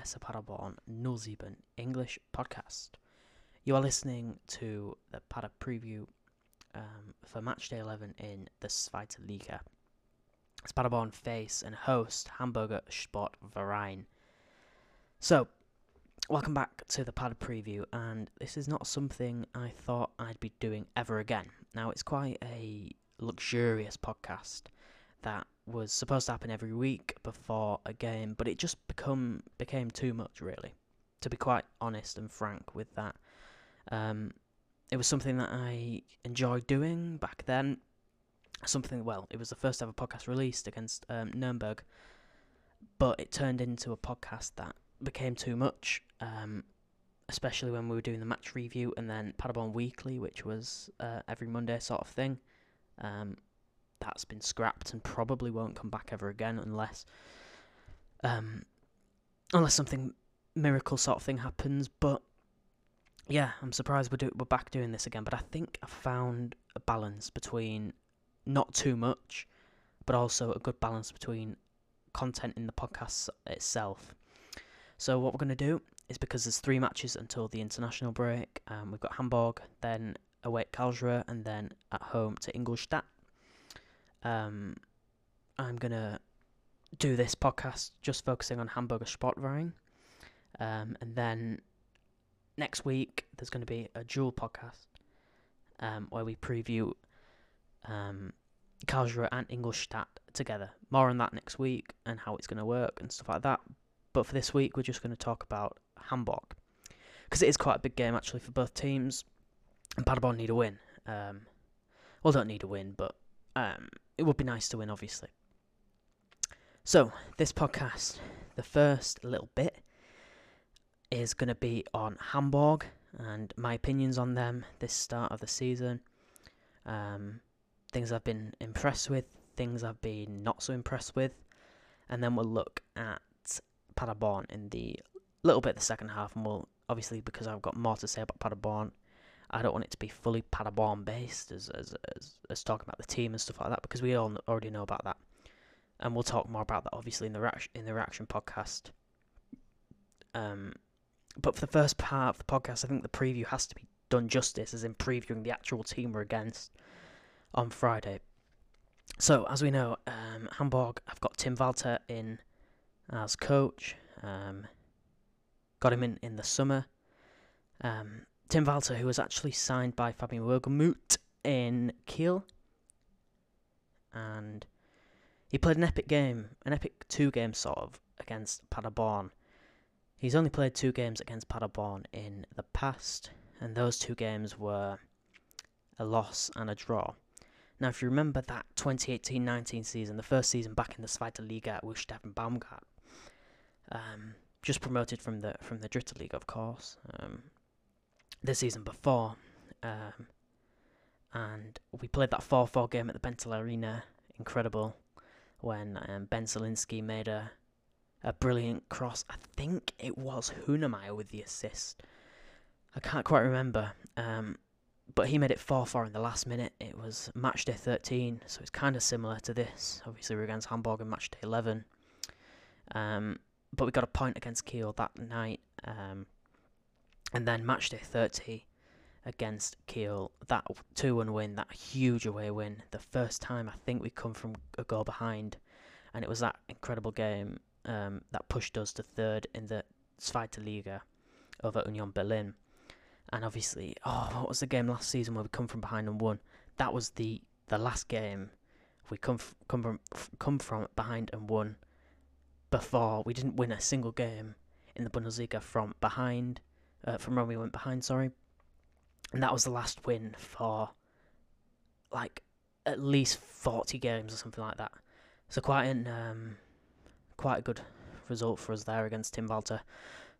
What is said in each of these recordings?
To Paderborn 07 English podcast. You are listening to the Pader preview um, for matchday 11 in the Zweite Liga. As Paderborn face and host Hamburger Sportverein. So, welcome back to the Pader preview, and this is not something I thought I'd be doing ever again. Now, it's quite a luxurious podcast that was supposed to happen every week before a game, but it just become became too much really. To be quite honest and frank with that, um, it was something that I enjoyed doing back then. Something well, it was the first ever podcast released against um, Nuremberg, but it turned into a podcast that became too much. Um, especially when we were doing the match review and then Paderborn Weekly, which was uh, every Monday sort of thing. Um, that's been scrapped and probably won't come back ever again unless um unless something miracle sort of thing happens. But yeah i'm surprised we're, do- we're back doing this again. But i think i found a balance between not too much but also a good balance between content in the podcast itself. So what we're going to do is because there's three matches until the international break um, we've got hamburg then away at Karlsruhe and then at home to ingolstadt um, I'm gonna do this podcast just focusing on Hamburger Sportverein, um, and then next week there's going to be a dual podcast um, where we preview um, Karlsruhe and Ingolstadt together. More on that next week and how it's going to work and stuff like that. But for this week, we're just going to talk about Hamburg because it is quite a big game actually for both teams, and Paderborn need a win. Um, well, don't need a win, but um, it would be nice to win, obviously. So, this podcast, the first little bit, is going to be on Hamburg and my opinions on them this start of the season. Um, things I've been impressed with, things I've been not so impressed with, and then we'll look at Paderborn in the little bit the second half, and we'll obviously because I've got more to say about Paderborn, I don't want it to be fully Paderborn based as, as as as talking about the team and stuff like that because we all already know about that, and we'll talk more about that obviously in the reaction in the reaction podcast. Um, but for the first part of the podcast, I think the preview has to be done justice, as in previewing the actual team we're against on Friday. So as we know, um, Hamburg, I've got Tim Walter in as coach. Um, got him in in the summer. Um, Tim Walter, who was actually signed by Fabian Wohlgemuth in Kiel. And he played an epic game, an epic two game sort of, against Paderborn. He's only played two games against Paderborn in the past, and those two games were a loss and a draw. Now, if you remember that 2018 19 season, the first season back in the Zweite Liga with Baumgart, um, just promoted from the from the Dritte League, of course, um, the season before. Um, and we played that 4 4 game at the Bentel Arena. Incredible. When um, Ben Zolinski made a, a brilliant cross. I think it was Hünemeier with the assist. I can't quite remember. Um, but he made it 4 4 in the last minute. It was match day 13, so it's kind of similar to this. Obviously, we're against Hamburg in match day 11. Um, but we got a point against Kiel that night. Um, and then match day 30 against Kiel, that 2 1 win, that huge away win. The first time I think we come from a goal behind, and it was that incredible game um, that pushed us to third in the Zweite Liga over Union Berlin. And obviously, oh, what was the game last season where we come from behind and won? That was the, the last game we come f- come from f- come from behind and won. Before we didn't win a single game in the Bundesliga from behind, uh, from when we went behind. Sorry, and that was the last win for like at least forty games or something like that. So quite an um, quite a good result for us there against Tim Walter.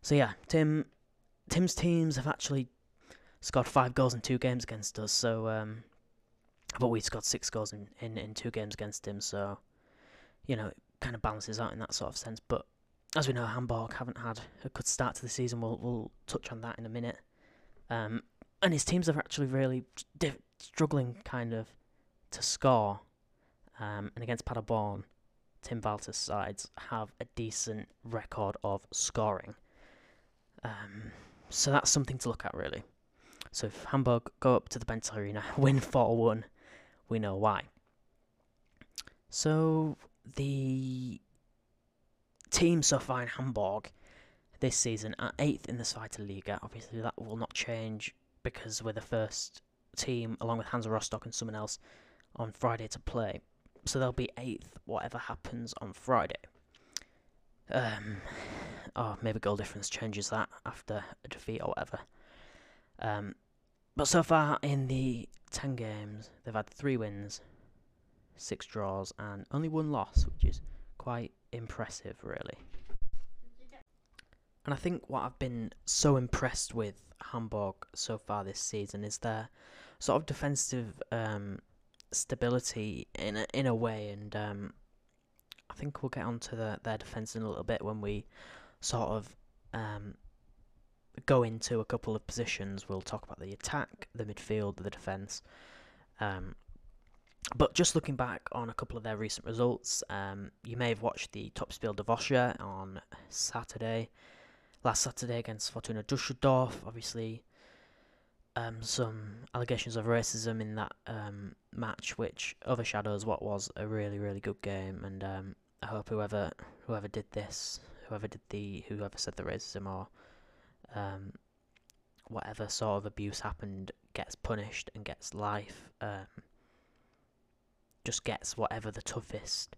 So yeah, Tim Tim's teams have actually scored five goals in two games against us. So um, but we scored six goals in, in, in two games against him. So you know, it kind of balances out in that sort of sense. But as we know, Hamburg haven't had a good start to the season. We'll we'll touch on that in a minute. Um, and his teams are actually really struggling, kind of, to score. Um, and against Paderborn, Tim Walter's sides have a decent record of scoring. Um, so that's something to look at, really. So if Hamburg go up to the Bentel Arena, win 4 1, we know why. So the team so far in Hamburg this season are eighth in the Zweite Liga. Obviously, that will not change because we're the first team, along with Hansa Rostock and someone else, on Friday to play. So they'll be eighth, whatever happens on Friday. Um, oh, maybe goal difference changes that after a defeat or whatever. Um, but so far in the 10 games, they've had three wins, six draws, and only one loss, which is quite impressive, really. And I think what I've been so impressed with Hamburg so far this season is their sort of defensive um, stability in a, in a way, and um, I think we'll get onto the, their defence in a little bit when we sort of um, go into a couple of positions. We'll talk about the attack, the midfield, the defence. Um, but just looking back on a couple of their recent results, um, you may have watched the Topspiel der Woche on Saturday, last Saturday against Fortuna Dusseldorf. Obviously, um, some allegations of racism in that um, match, which overshadows what was a really, really good game. And um, I hope whoever whoever did this, whoever did the whoever said the racism or um, whatever sort of abuse happened gets punished and gets life. Just gets whatever the toughest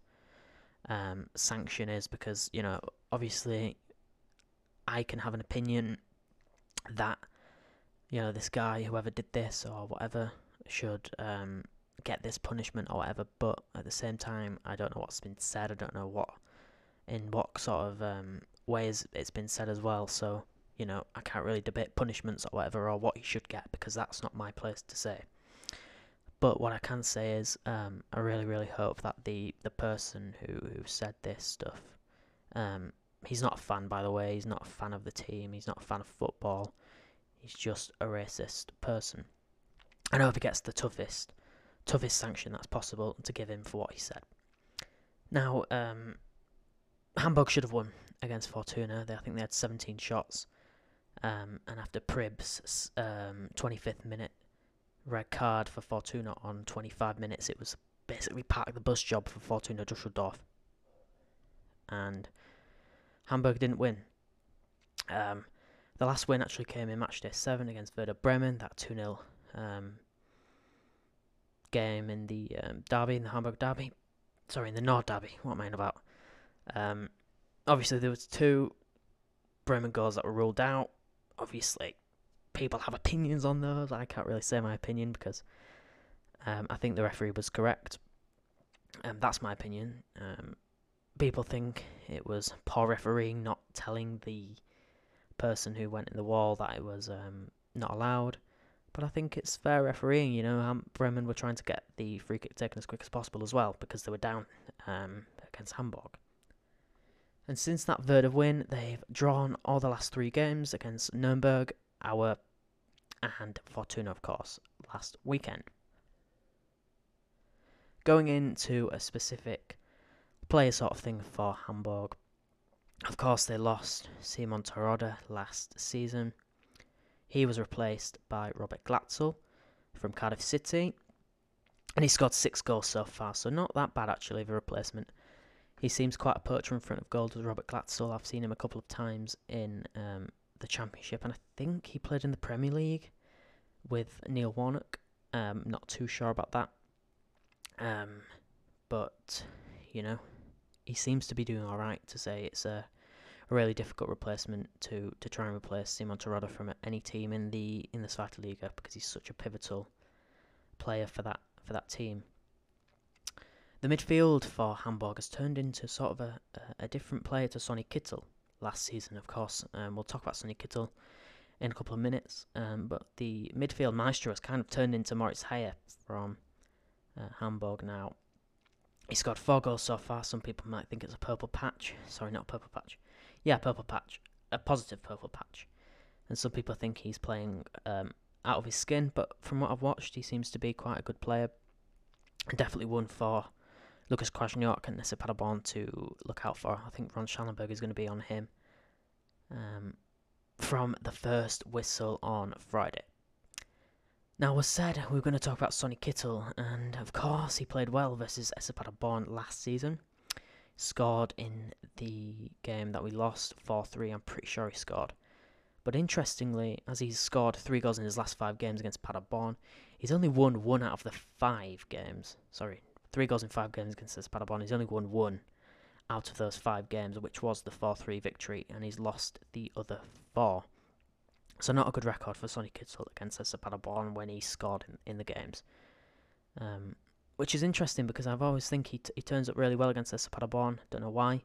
um, sanction is because you know obviously I can have an opinion that you know this guy whoever did this or whatever should um, get this punishment or whatever but at the same time I don't know what's been said. I don't know what in what sort of um, ways it's been said as well. So you know I can't really debate punishments or whatever or what he should get because that's not my place to say but what I can say is, um, I really, really hope that the, the person who, who said this stuff, um, he's not a fan, by the way. He's not a fan of the team. He's not a fan of football. He's just a racist person. I hope he gets the toughest, toughest sanction that's possible to give him for what he said. Now, um, Hamburg should have won against Fortuna. They, I think they had 17 shots. Um, and after Prib's 25th um, minute red card for Fortuna on 25 minutes. It was basically part of the bus job for Fortuna Dusseldorf. And Hamburg didn't win. Um, the last win actually came in match day 7 against Werder Bremen, that 2 0 um, game in the um, derby, in the Hamburg derby. Sorry, in the Nord derby. What am I about? Um, obviously, there was two Bremen goals that were ruled out. Obviously, people have opinions on those. I can't really say my opinion because um, I think the referee was correct. Um, that's my opinion. Um, people think it was poor refereeing, not telling the person who went in the wall that it was um, not allowed. But I think it's fair refereeing. You know, Bremen were trying to get the free kick taken as quick as possible as well because they were down um, against Hamburg. And since that Werder win, they've drawn all the last three games against Nuremberg, our and Fortuna, of course, last weekend. Going into a specific player sort of thing for Hamburg, of course, they lost Simon Terodde last season. He was replaced by Robert Glatzel from Cardiff City, and he scored six goals so far, so not that bad actually, the replacement. He seems quite a poacher in front of goal, does Robert Glatzel. I've seen him a couple of times in um, the Championship, and I think he played in the Premier League with Neil Warnock. Um, not too sure about that. Um, but you know, he seems to be doing all right. To say it's a, a really difficult replacement to to try and replace Simon Terodde from any team in the in the Zweite Liga because he's such a pivotal player for that for that team. The midfield for Hamburg has turned into sort of a, a, a different player to Sonny Kittel last season, of course. Um, we'll talk about Sonny Kittel in a couple of minutes. Um, but the midfield maestro has kind of turned into Moritz Heyer from uh, Hamburg now. He scored four goals so far. Some people might think it's a purple patch. Sorry, not a purple patch. Yeah, purple patch. A positive purple patch. And some people think he's playing um, out of his skin. But from what I've watched, he seems to be quite a good player. Definitely one for Lukas Kwasniok and Nessa Paderborn to look out for. I think Ron Schallenberg is going to be on him um, from the first whistle on Friday. Now, was said we are going to talk about Sonny Kittel, and of course, he played well versus SC last season. Scored in the game that we lost 4 3. I'm pretty sure he scored. But interestingly, as he's scored three goals in his last five games against Paderborn, he's only won one out of the five games. Sorry, three goals in five games against Paderborn. He's only won one out of those five games, which was the 4 3 victory, and he's lost the other four. So, not a good record for Sonny Kittel against SC Paderborn when he scored in, in the games. Um, which is interesting because I've always think he, t- he turns up really well against SC Paderborn. Don't know why.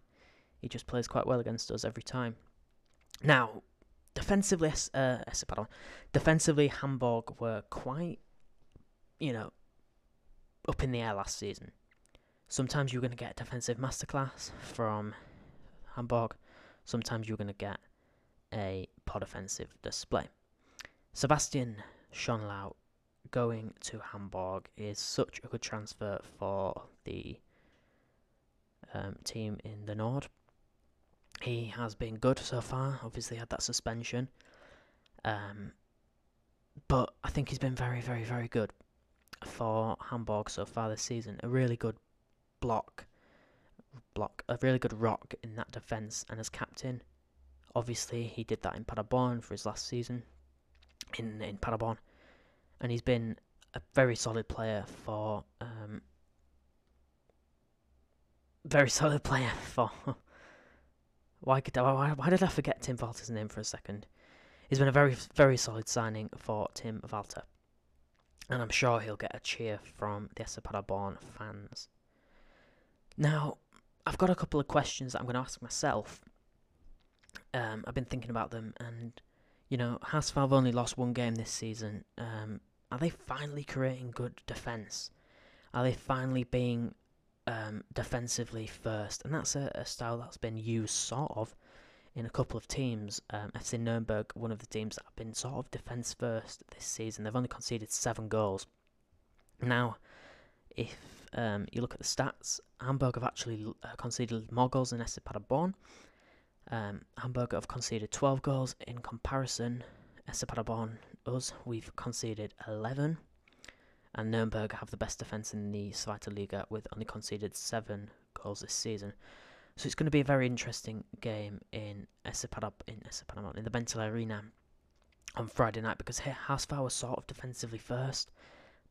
He just plays quite well against us every time. Now, defensively, uh, defensively, Hamburg were quite, you know, up in the air last season. Sometimes you're going to get a defensive masterclass from Hamburg. Sometimes you're going to get a pod offensive display. Sebastian Schonlau going to Hamburg is such a good transfer for the um, team in the Nord. He has been good so far. Obviously, had that suspension, um, but I think he's been very, very, very good for Hamburg so far this season. A really good block, block, a really good rock in that defence, and as captain, obviously he did that in Paderborn for his last season in in Paderborn, and he's been a very solid player for um, very solid player for. why, could, why, why did I forget Tim Walter's name for a second? He's been a very very solid signing for Tim Walter and I'm sure he'll get a cheer from the SC Paderborn fans. Now, I've got a couple of questions that I'm going to ask myself. Um, I've been thinking about them, and you know, has Valve only lost one game this season? Um, are they finally creating good defense? Are they finally being um, defensively first? And that's a, a style that's been used sort of in a couple of teams. Um, FC Nuremberg, one of the teams that have been sort of defence first this season. They've only conceded seven goals. Now, if um, you look at the stats, Hamburg have actually uh, conceded more goals than SC Paderborn. Um, Hamburg have conceded 12 goals in comparison. SC Paderborn, us, we've conceded 11. And Nuremberg have the best defence in the Zweite Liga with only conceded 7 goals this season. So it's going to be a very interesting game in SC Paderborn in SC Paderborn in the Bentel Arena on Friday night because HSV was sort of defensively first,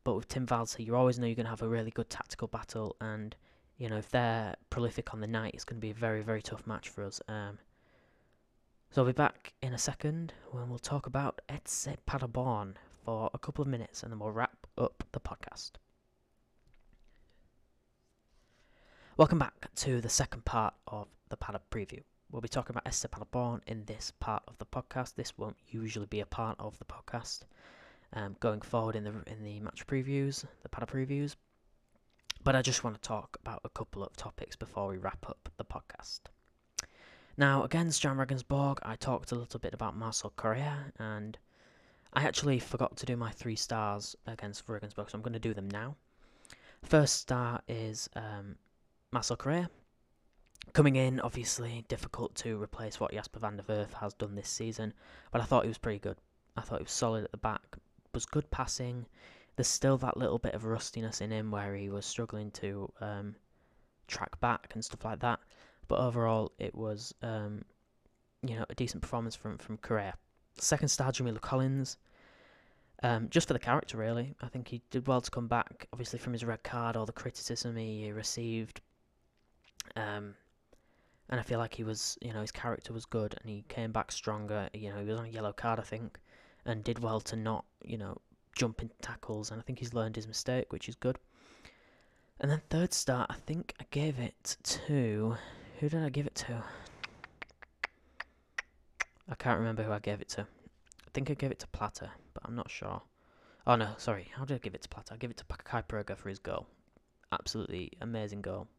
but with Tim Walter, you always know you're going to have a really good tactical battle, and you know if they're prolific on the night, it's going to be a very very tough match for us. Um, so I'll be back in a second when we'll talk about Etse for a couple of minutes, and then we'll wrap up the podcast. Welcome back to the second part of the Pader preview. We'll be talking about SC Paderborn in this part of the podcast. This won't usually be a part of the podcast. Um, going forward in the in the match previews, the Pader previews. But I just want to talk about a couple of topics before we wrap up the podcast. Now, against Jahn Regensburg, I talked a little bit about Marcel Correia, and I actually forgot to do my three stars against Regensburg, so I'm going to do them now. First star is um, Marcel Correia. Coming in, obviously, difficult to replace what Jasper van der Werf has done this season, but I thought he was pretty good. I thought he was solid at the back, was good passing. There's still that little bit of rustiness in him where he was struggling to um, track back and stuff like that. But overall, it was um, you know a decent performance from from Correia. Second star, Jamilu Collins. Um, just for the character, really. I think he did well to come back, obviously, from his red card, all the criticism he received um, and I feel like he was, you know, his character was good and he came back stronger. You know, he was on a yellow card, I think, and did well to not, you know, jump into tackles. And I think he's learned his mistake, which is good. And then third start, I think I gave it to. Who did I give it to? I can't remember who I gave it to. I think I gave it to Platte, but I'm not sure. Oh no, sorry. How did I give it to Platte? I gave it to Kai Pröger for his goal. Absolutely amazing goal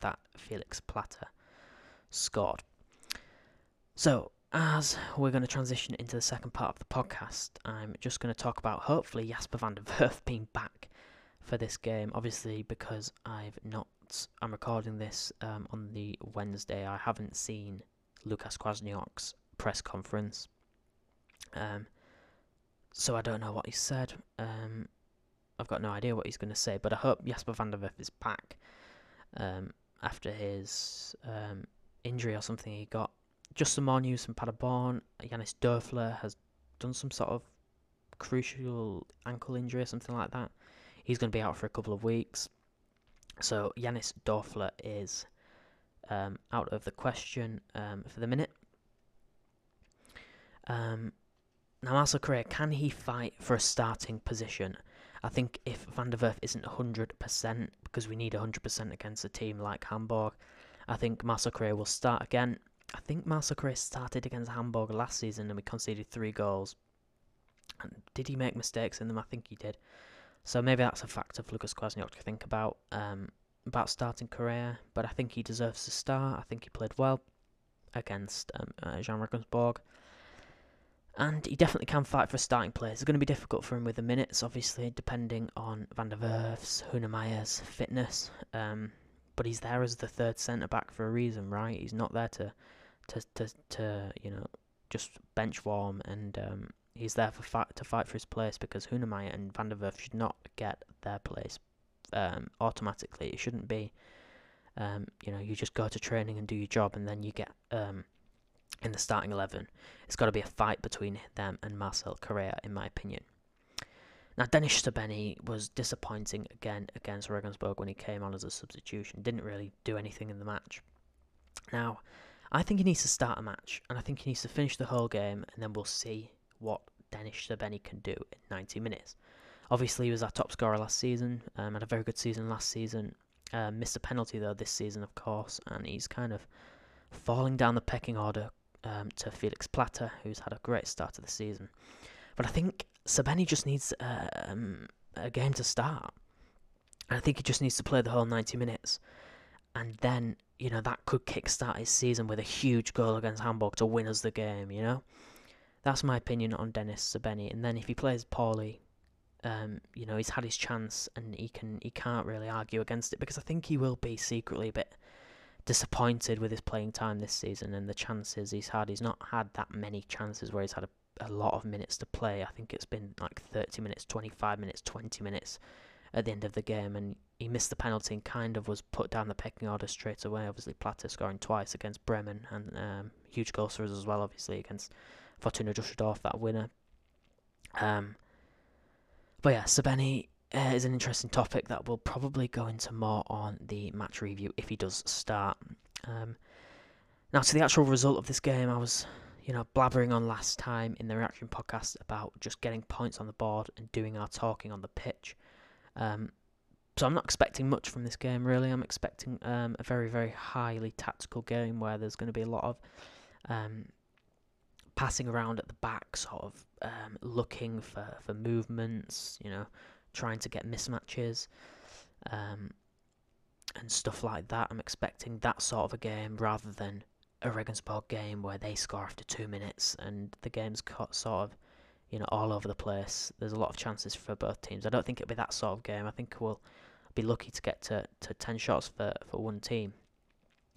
that Felix Platte scored. So, as we're going to transition into the second part of the podcast, I'm just going to talk about hopefully Jasper van der Werf being back for this game. Obviously, because I've not, I'm recording this um, on the Wednesday. I haven't seen Lukas Kwasniok's press conference, um, so I don't know what he said. Um, I've got no idea what he's going to say, but I hope Jasper van der Werf is back um, after his um, injury or something he got. Just some more news from Paderborn. Janis Dörfler has done some sort of crucial ankle injury or something like that. He's going to be out for a couple of weeks. So Janis Dörfler is um, out of the question um, for the minute. Um, now, Marcel Correia, can he fight for a starting position? I think if Van der Werf isn't 100%, because we need 100% against a team like Hamburg, I think Marcel Correia will start again. I think Marcel Correia started against Hamburg last season and we conceded three goals. And did he make mistakes in them? I think he did. So maybe that's a factor for Lukas Kwasniok to think about um, about starting Correia. But I think he deserves to start. I think he played well against um, uh, Jahn Regensburg. And he definitely can fight for a starting place. It's going to be difficult for him with the minutes, obviously, depending on Van der Werf's, Hünemeier's fitness. Um, but he's there as the third centre back for a reason, right? He's not there to, to, to, to you know, just bench warm and um, he's there for fight, to fight for his place because Hünemeier and Van der Werf should not get their place um, automatically. It shouldn't be, um, you know, you just go to training and do your job and then you get um, in the starting 11. It's got to be a fight between them and Marcel Correia, in my opinion. Now, Dennis Srbeny was disappointing again against Regensburg when he came on as a substitution. Didn't really do anything in the match. Now, I think he needs to start a match, and I think he needs to finish the whole game, and then we'll see what Dennis Srbeny can do in 90 minutes. Obviously, he was our top scorer last season, um, had a very good season last season. Uh, missed a penalty, though, this season, of course, and he's kind of falling down the pecking order um, to Felix Platte, who's had a great start to the season. But I think Srbeny just needs um, a game to start. And I think he just needs to play the whole 90 minutes. And then, you know, that could kickstart his season with a huge goal against Hamburg to win us the game, you know? That's my opinion on Dennis Srbeny. And then if he plays poorly, um, you know, he's had his chance and he can he can't really argue against it because I think he will be secretly a bit disappointed with his playing time this season and the chances he's had. He's not had that many chances where he's had a, a lot of minutes to play. I think it's been like 30 minutes, 25 minutes, 20 minutes at the end of the game, and he missed the penalty and kind of was put down the pecking order straight away. Obviously, Platte scoring twice against Bremen and um, huge goals for us as well, obviously, against Fortuna Dusseldorf, that winner. Um, but yeah, Srbeny uh, is an interesting topic that we'll probably go into more on the match review if he does start. Um, now, to the actual result of this game, I was, you know, blabbering on last time in the reaction podcast about just getting points on the board and doing our talking on the pitch. Um, so I'm not expecting much from this game, really. I'm expecting um, a very, very highly tactical game where there's going to be a lot of um, passing around at the back, sort of um, looking for, for movements, you know, trying to get mismatches um, and stuff like that. I'm expecting that sort of a game rather than a Regensburg game where they score after two minutes and the game's cut sort of, you know, all over the place. There's a lot of chances for both teams. I don't think it'll be that sort of game. I think we'll be lucky to get to, to 10 shots for, for one team.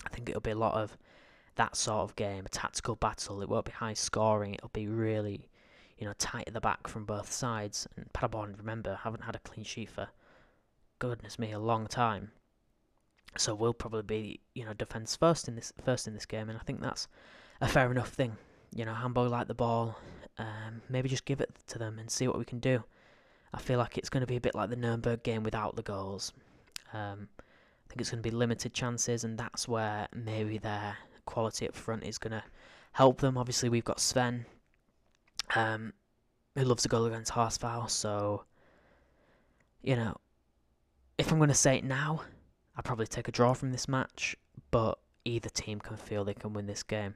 I think it'll be a lot of that sort of game, a tactical battle. It won't be high scoring. It'll be really, you know, tight at the back from both sides. And Paderborn, remember, haven't had a clean sheet for, goodness me, a long time. So we'll probably be, you know, defence first in this first in this game, and I think that's a fair enough thing. You know, Hamburg like the ball. Um, maybe just give it to them and see what we can do. I feel like it's going to be a bit like the Nuremberg game without the goals. Um, I think it's going to be limited chances, and that's where maybe their quality up front is going to help them. Obviously, we've got Sven, um, who loves to go against Horsfall, so, you know, if I'm going to say it now, I'd probably take a draw from this match, but either team can feel they can win this game.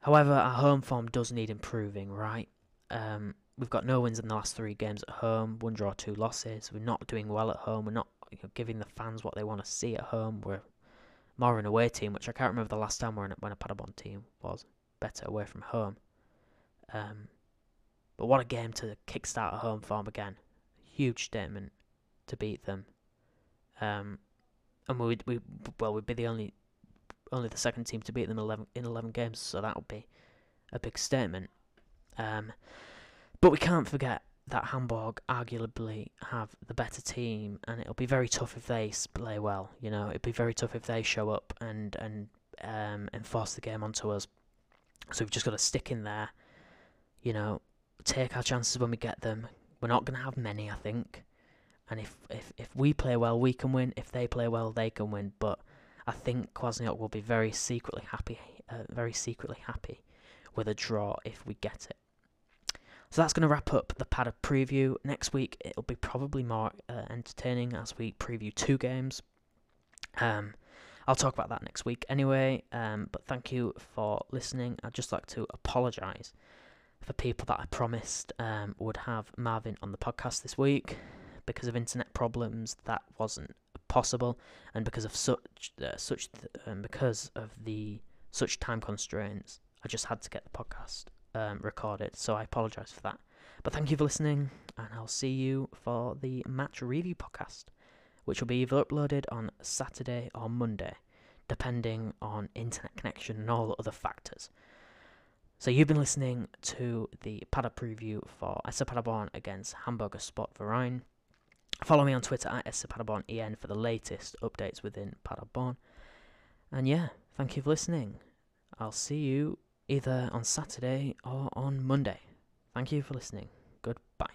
However, our home form does need improving, right? Um, we've got no wins in the last three games at home, one draw, two losses. We're not doing well at home. We're not you know, giving the fans what they want to see at home. We're more an away team, which I can't remember the last time when, when a Paderborn team was better away from home. Um, but what a game to kickstart a home form again. Huge statement to beat them. Um, and we we well we'd be the only only the second team to beat them 11, in 11 games, so that would be a big statement. Um, but we can't forget that Hamburg arguably have the better team, and it'll be very tough if they play well. You know, it'll be very tough if they show up and and um, enforce the game onto us. So we've just got to stick in there. You know, take our chances when we get them. We're not going to have many, I think. And if, if if we play well, we can win. If they play well, they can win. But I think Kwasniok will be very secretly happy, uh, very secretly happy with a draw if we get it. So that's going to wrap up the Pader preview. Next week it'll be probably more uh, entertaining as we preview two games. Um, I'll talk about that next week anyway. Um, but thank you for listening. I'd just like to apologise for people that I promised um, would have Marvin on the podcast this week because of internet problems. That wasn't possible, and because of such uh, such th- um, because of the such time constraints, I just had to get the podcast um, recorded. So I apologise for that. But thank you for listening, and I'll see you for the match review podcast, which will be either uploaded on Saturday or Monday, depending on internet connection and all other factors. So you've been listening to the Pader preview for SC Paderborn against Hamburger Sport Verein. Follow me on Twitter at SC Paderborn EN for the latest updates within Paderborn. And yeah, thank you for listening. I'll see you either on Saturday or on Monday. Thank you for listening. Goodbye.